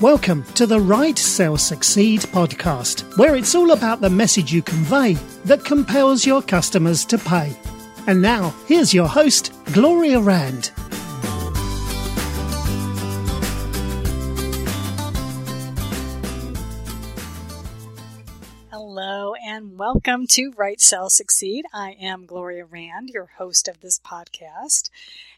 Welcome to the Write Sell Succeed podcast, where it's all about the message you convey that compels your customers to pay. And now, here's your host, Gloria Rand. And welcome to Write Sell Succeed. I am Gloria Rand, your host of this podcast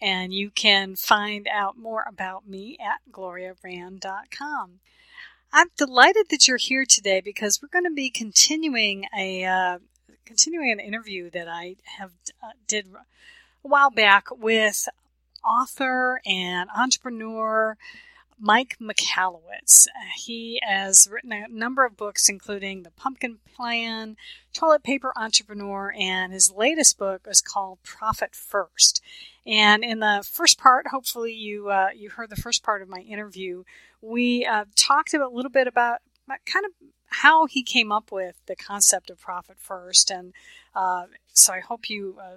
and you can find out more about me at gloriarand.com. I'm delighted that you're here today because we're going to be continuing a uh, continuing an interview that I have uh, did a while back with author and entrepreneur Mike Michalowicz. He has written a number of books, including The Pumpkin Plan, Toilet Paper Entrepreneur, and his latest book is called Profit First. And in the first part, hopefully you uh, you heard the first part of my interview. We uh, talked a little bit about, about kind of how he came up with the concept of profit first, and uh, so I hope you uh,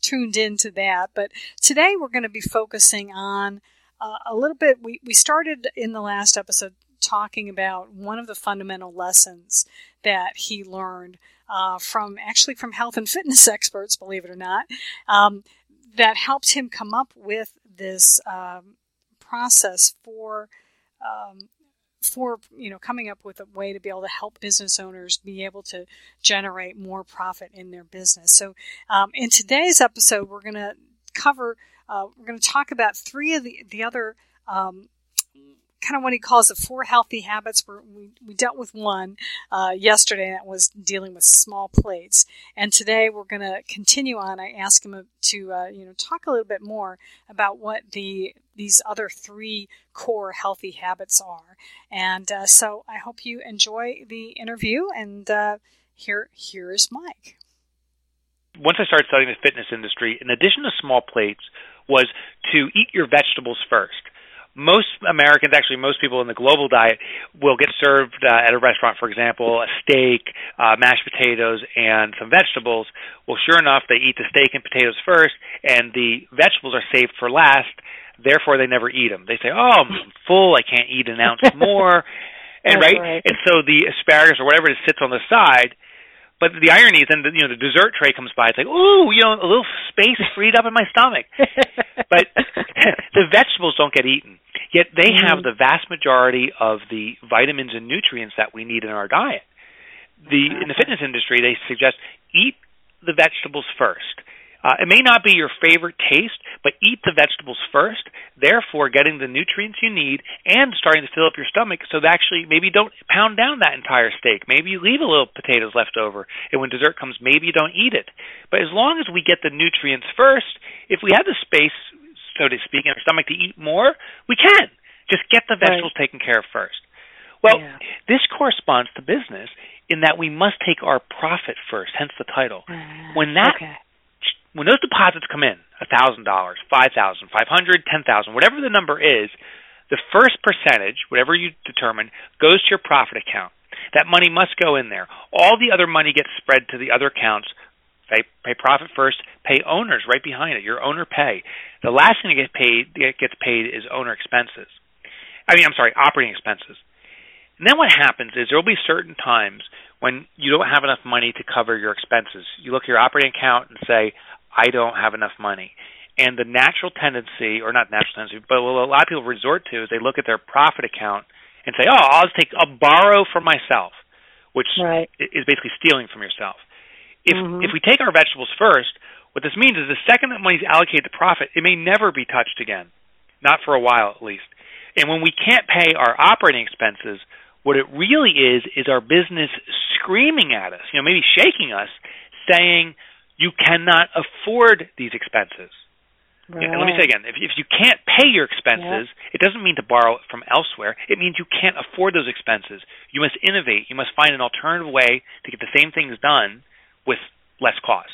tuned into that. But today we're going to be focusing on uh, a little bit, we, we started in the last episode talking about one of the fundamental lessons that he learned uh, from actually from health and fitness experts, believe it or not, um, that helped him come up with this um, process for um, for you know coming up with a way to be able to help business owners be able to generate more profit in their business. So um, in today's episode, we're going to cover uh, we're going to talk about three of the, the other um, kind of what he calls the four healthy habits. We we dealt with one uh, yesterday, and that was dealing with small plates. And today we're going to continue on. I asked him to uh, you know talk a little bit more about what the these other three core healthy habits are. And uh, so I hope you enjoy the interview. And uh, here here is Mike. Once I started studying the fitness industry, in addition to small plates, was to eat your vegetables first. Most Americans, actually most people in the global diet, will get served uh, at a restaurant, for example, a steak, uh, mashed potatoes, and some vegetables. Well, sure enough, they eat the steak and potatoes first, and the vegetables are saved for last. Therefore, they never eat them. They say, "Oh, I'm full. I can't eat an ounce more." And right? right, and so the asparagus or whatever it sits on the side but the irony is, then the, you know the dessert tray comes by. It's like, ooh, you know, a little space freed up in my stomach. but the vegetables don't get eaten. Yet they mm-hmm. have the vast majority of the vitamins and nutrients that we need in our diet. The in the fitness industry, they suggest eat the vegetables first. Uh, it may not be your favorite taste, but eat the vegetables first, therefore getting the nutrients you need and starting to fill up your stomach so that actually maybe don't pound down that entire steak. Maybe you leave a little potatoes left over, and when dessert comes, maybe you don't eat it. But as long as we get the nutrients first, if we have the space, so to speak, in our stomach to eat more, we can. Just get the vegetables right. taken care of first. Well, yeah. this corresponds to business in that we must take our profit first, hence the title. Uh, when that okay when those deposits come in, a thousand dollars, five thousand, five hundred, ten thousand, whatever the number is, the first percentage, whatever you determine, goes to your profit account. That money must go in there. All the other money gets spread to the other accounts. Pay, pay profit first. Pay owners right behind it. Your owner pay. The last thing that gets paid gets paid is owner expenses. I mean, I'm sorry, operating expenses. And then what happens is there will be certain times when you don't have enough money to cover your expenses. You look at your operating account and say, I don't have enough money. And the natural tendency, or not natural tendency, but what a lot of people resort to is they look at their profit account and say, "Oh, I'll just take, I'll borrow from myself," which right. is basically stealing from yourself. If mm-hmm. if we take our vegetables first, what this means is the second that money is allocated to profit, it may never be touched again, not for a while at least. And when we can't pay our operating expenses, what it really is is our business screaming at us, you know, maybe shaking us, saying, you cannot afford these expenses. Right. let me say again, if, if you can't pay your expenses, yep. it doesn't mean to borrow it from elsewhere. It means you can't afford those expenses. You must innovate. You must find an alternative way to get the same things done with less cost.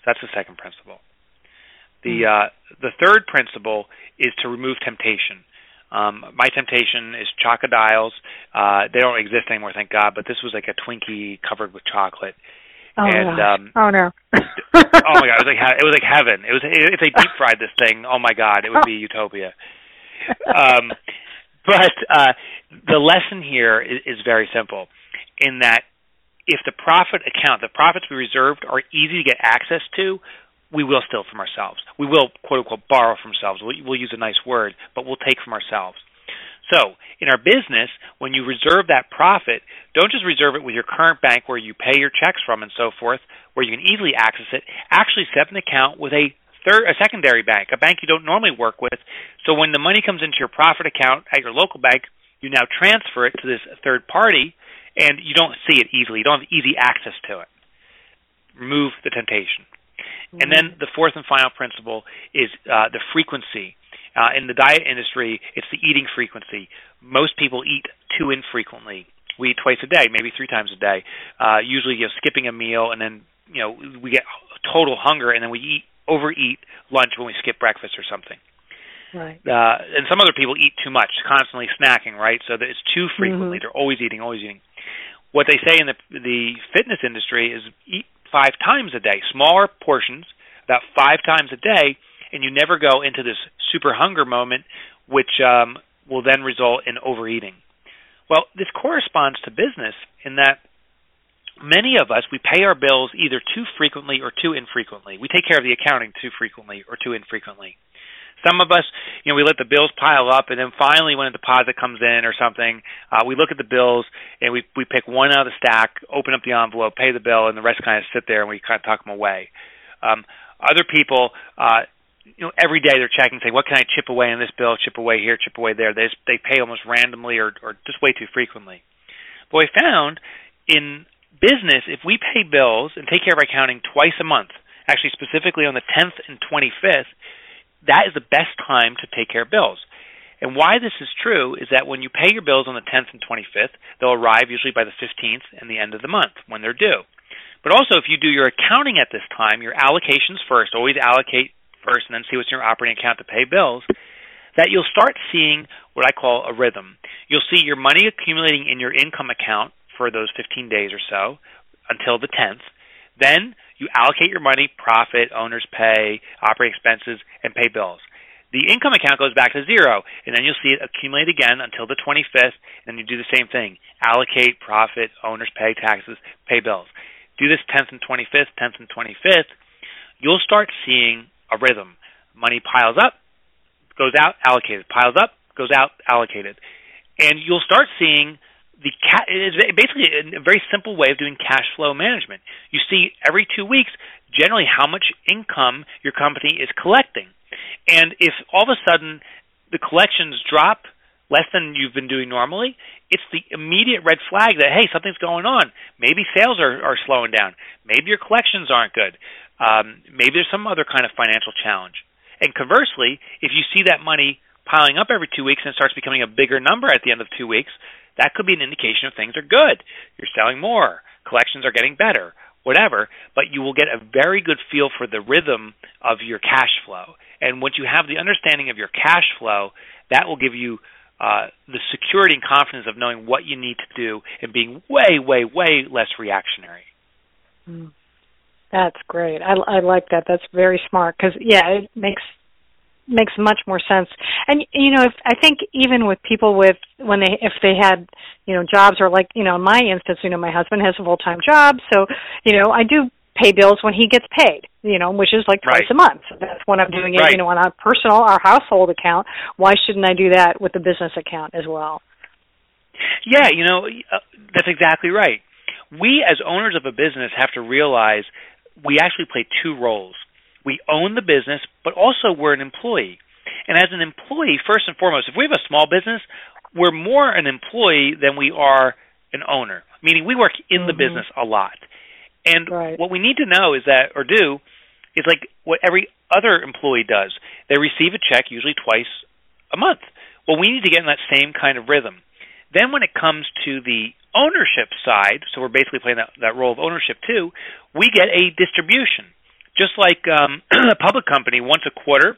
So that's the second principle. The mm. uh, the third principle is to remove temptation. Um, my temptation is chocodiles. Uh, they don't exist anymore, thank God. But this was like a Twinkie covered with chocolate, Oh, and um, oh no! oh my god, it was like it was like heaven. It was if they deep fried this thing. Oh my god, it would be utopia. Um, but uh, the lesson here is, is very simple in that if the profit account, the profits we reserved are easy to get access to, we will steal from ourselves. We will, quote unquote, borrow from ourselves. We'll, we'll use a nice word, but we'll take from ourselves. So, in our business, when you reserve that profit, don't just reserve it with your current bank where you pay your checks from and so forth, where you can easily access it. Actually, set an account with a third, a secondary bank, a bank you don't normally work with. So when the money comes into your profit account at your local bank, you now transfer it to this third party, and you don't see it easily. You don't have easy access to it. Remove the temptation. Mm-hmm. And then the fourth and final principle is uh, the frequency. Uh, in the diet industry, it's the eating frequency. Most people eat too infrequently. We eat twice a day, maybe three times a day. Uh, usually, you know, skipping a meal, and then you know we get total hunger, and then we eat overeat lunch when we skip breakfast or something. Right. Uh, and some other people eat too much, constantly snacking, right? So that it's too frequently. Mm-hmm. They're always eating, always eating. What they say in the the fitness industry is eat five times a day, smaller portions, about five times a day, and you never go into this super hunger moment, which um, will then result in overeating. Well, this corresponds to business in that many of us we pay our bills either too frequently or too infrequently. We take care of the accounting too frequently or too infrequently. Some of us, you know, we let the bills pile up, and then finally, when a deposit comes in or something, uh, we look at the bills and we we pick one out of the stack, open up the envelope, pay the bill, and the rest kind of sit there and we kind of tuck them away. Um, other people, uh, you know, every day they're checking, saying, "What can I chip away in this bill? Chip away here, chip away there." They just, they pay almost randomly or or just way too frequently. But we found in business, if we pay bills and take care of accounting twice a month, actually specifically on the 10th and 25th, that is the best time to take care of bills. And why this is true is that when you pay your bills on the 10th and 25th, they'll arrive usually by the 15th and the end of the month when they're due. But also, if you do your accounting at this time, your allocations first, always allocate first and then see what's in your operating account to pay bills, that you'll start seeing what I call a rhythm. You'll see your money accumulating in your income account for those 15 days or so until the 10th. Then you allocate your money, profit, owner's pay, operating expenses, and pay bills. The income account goes back to zero, and then you'll see it accumulate again until the 25th, and then you do the same thing. Allocate, profit, owner's pay, taxes, pay bills. Do this 10th and 25th, 10th and 25th. You'll start seeing a rhythm. Money piles up, goes out, allocated. Piles up, goes out, allocated. And you'll start seeing the ca- it's basically a very simple way of doing cash flow management. You see every two weeks generally how much income your company is collecting, and if all of a sudden the collections drop less than you've been doing normally, it's the immediate red flag that hey something's going on. Maybe sales are, are slowing down. Maybe your collections aren't good. Um, maybe there's some other kind of financial challenge. And conversely, if you see that money piling up every two weeks and it starts becoming a bigger number at the end of two weeks, that could be an indication of things are good. You're selling more, collections are getting better, whatever, but you will get a very good feel for the rhythm of your cash flow. And once you have the understanding of your cash flow, that will give you uh, the security and confidence of knowing what you need to do and being way, way, way less reactionary. Mm. That's great. I, I like that. That's very smart because yeah, it makes makes much more sense. And you know, if I think even with people with when they if they had you know jobs or like you know in my instance, you know, my husband has a full time job, so you know I do pay bills when he gets paid, you know, which is like twice right. a month. So that's when I'm doing it, right. you know, on our personal, our household account. Why shouldn't I do that with the business account as well? Yeah, you know, uh, that's exactly right. We as owners of a business have to realize we actually play two roles. We own the business, but also we're an employee. And as an employee, first and foremost, if we have a small business, we're more an employee than we are an owner, meaning we work in mm-hmm. the business a lot. And right. what we need to know is that, or do, is like what every other employee does. They receive a check usually twice a month. Well, we need to get in that same kind of rhythm. Then when it comes to the ownership side, so we're basically playing that, that role of ownership too, we get a distribution just like um, a public company once a quarter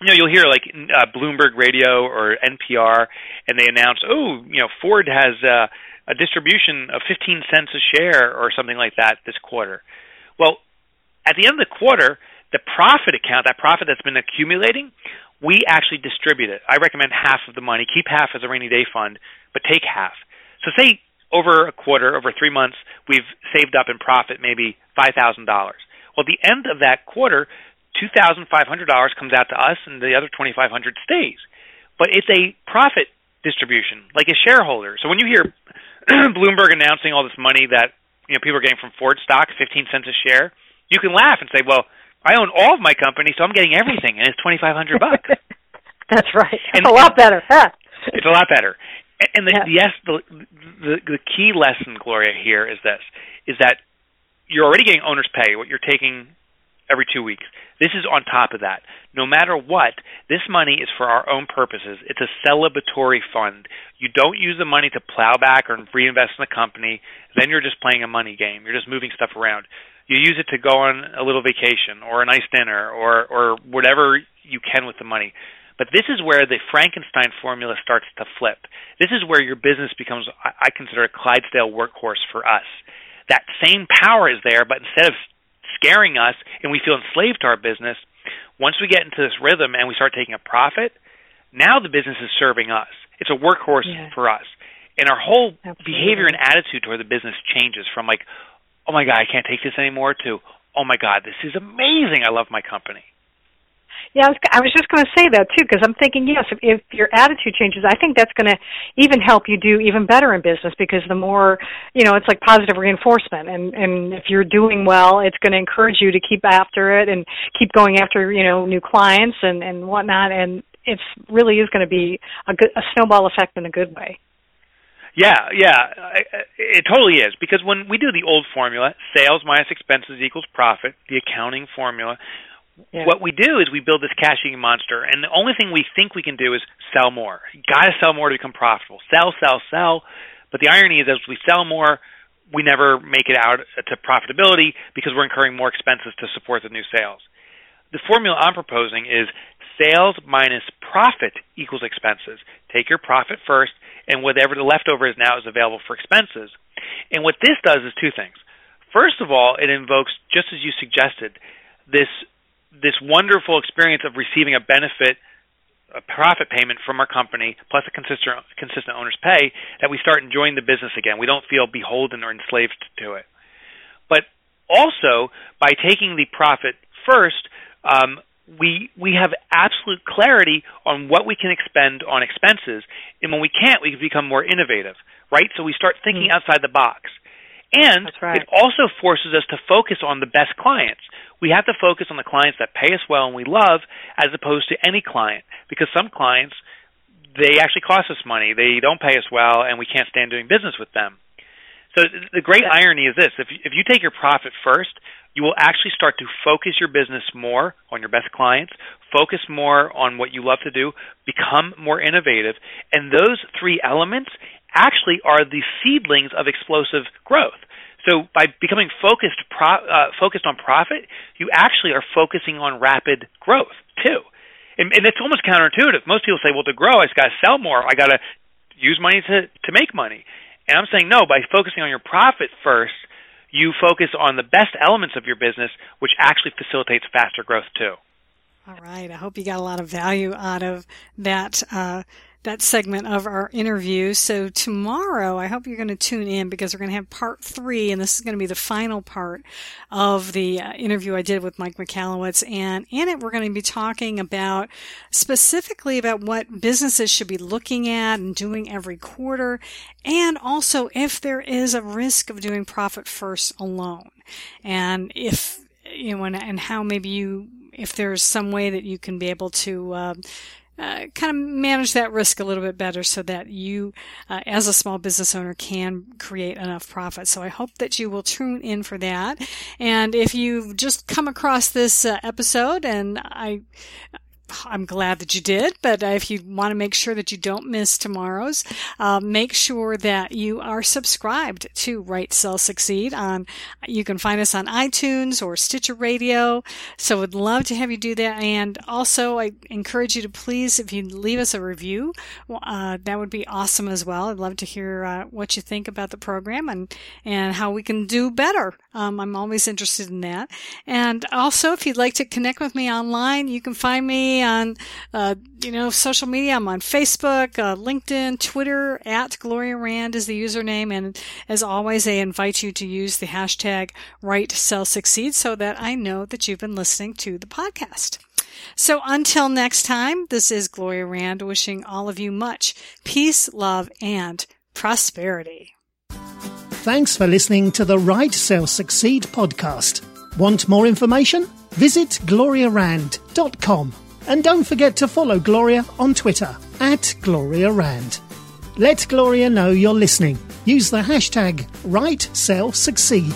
you know you'll hear like uh, Bloomberg Radio or NPR, and they announce, oh, you know, Ford has uh, a distribution of 15 cents a share or something like that this quarter. Well, at the end of the quarter, the profit account, that profit that's been accumulating, we actually distribute it. I recommend half of the money, keep half as a rainy day fund, but take half. So say over a quarter, over three months, we've saved up in profit maybe $5,000. Well, at the end of that quarter, $2,500 comes out to us and the other 2500 stays. But it's a profit distribution, like a shareholder. So when you hear Bloomberg announcing all this money that you know people are getting from Ford stock, 15 cents a share, you can laugh and say, "Well, I own all of my company, so I'm getting everything, and it's 2500 bucks." That's right. And, a lot better. Huh? It's a lot better. And the, yes, the, the the key lesson, Gloria, here is this: is that you're already getting owner's pay, what you're taking every two weeks. This is on top of that. No matter what, this money is for our own purposes. It's a celebratory fund. You don't use the money to plow back or reinvest in the company. Then you're just playing a money game. You're just moving stuff around. You use it to go on a little vacation or a nice dinner or or whatever you can with the money. But this is where the Frankenstein formula starts to flip. This is where your business becomes, I consider, a Clydesdale workhorse for us. That same power is there, but instead of scaring us and we feel enslaved to our business, once we get into this rhythm and we start taking a profit, now the business is serving us. It's a workhorse yeah. for us. And our whole Absolutely. behavior and attitude toward the business changes from like, oh my God, I can't take this anymore to, oh my God, this is amazing. I love my company. Yeah, I was, I was just going to say that too because I'm thinking yes, if, if your attitude changes, I think that's going to even help you do even better in business because the more you know, it's like positive reinforcement, and and if you're doing well, it's going to encourage you to keep after it and keep going after you know new clients and and whatnot, and it's really is going to be a good a snowball effect in a good way. Yeah, yeah, it totally is because when we do the old formula, sales minus expenses equals profit, the accounting formula, yeah. What we do is we build this cash-eating monster, and the only thing we think we can do is sell more. You got to sell more to become profitable. Sell, sell, sell. But the irony is, as we sell more, we never make it out to profitability because we're incurring more expenses to support the new sales. The formula I'm proposing is sales minus profit equals expenses. Take your profit first, and whatever the leftover is now is available for expenses. And what this does is two things. First of all, it invokes, just as you suggested, this this wonderful experience of receiving a benefit a profit payment from our company plus a consistent consistent owner's pay that we start enjoying the business again. We don't feel beholden or enslaved to it. But also by taking the profit first, um, we we have absolute clarity on what we can expend on expenses, and when we can't, we can become more innovative, right? So we start thinking mm-hmm. outside the box. And right. it also forces us to focus on the best clients. We have to focus on the clients that pay us well and we love as opposed to any client because some clients they actually cost us money. They don't pay us well and we can't stand doing business with them. So the great irony is this, if if you take your profit first, you will actually start to focus your business more on your best clients, focus more on what you love to do, become more innovative, and those three elements actually are the seedlings of explosive growth. So by becoming focused pro, uh, focused on profit, you actually are focusing on rapid growth too. And, and it's almost counterintuitive. Most people say, "Well, to grow, I just got to sell more. I got to use money to to make money." And I'm saying, no. By focusing on your profit first, you focus on the best elements of your business, which actually facilitates faster growth too. All right. I hope you got a lot of value out of that uh, that segment of our interview. So tomorrow, I hope you're going to tune in because we're going to have part three, and this is going to be the final part of the uh, interview I did with Mike Michalowicz. And in it, we're going to be talking about specifically about what businesses should be looking at and doing every quarter, and also if there is a risk of doing profit first alone, and if you know, and, and how maybe you if there's some way that you can be able to uh, uh, kind of manage that risk a little bit better so that you, uh, as a small business owner, can create enough profit. So I hope that you will tune in for that. And if you've just come across this uh, episode and I, I'm glad that you did, but if you want to make sure that you don't miss tomorrow's, uh, make sure that you are subscribed to Write Sell Succeed on, you can find us on iTunes or Stitcher Radio. So would love to have you do that. And also I encourage you to please, if you leave us a review, uh, that would be awesome as well. I'd love to hear uh, what you think about the program and, and how we can do better. Um, I'm always interested in that. And also, if you'd like to connect with me online, you can find me on, uh, you know, social media. I'm on Facebook, uh, LinkedIn, Twitter, at Gloria Rand is the username. And as always, I invite you to use the hashtag Write Sell Succeed so that I know that you've been listening to the podcast. So until next time, this is Gloria Rand wishing all of you much peace, love, and prosperity. Thanks for listening to the Write Sell Succeed podcast. Want more information? Visit gloriarand.com. And don't forget to follow Gloria on Twitter at Gloria Rand. Let Gloria know you're listening. Use the hashtag Write Sell Succeed.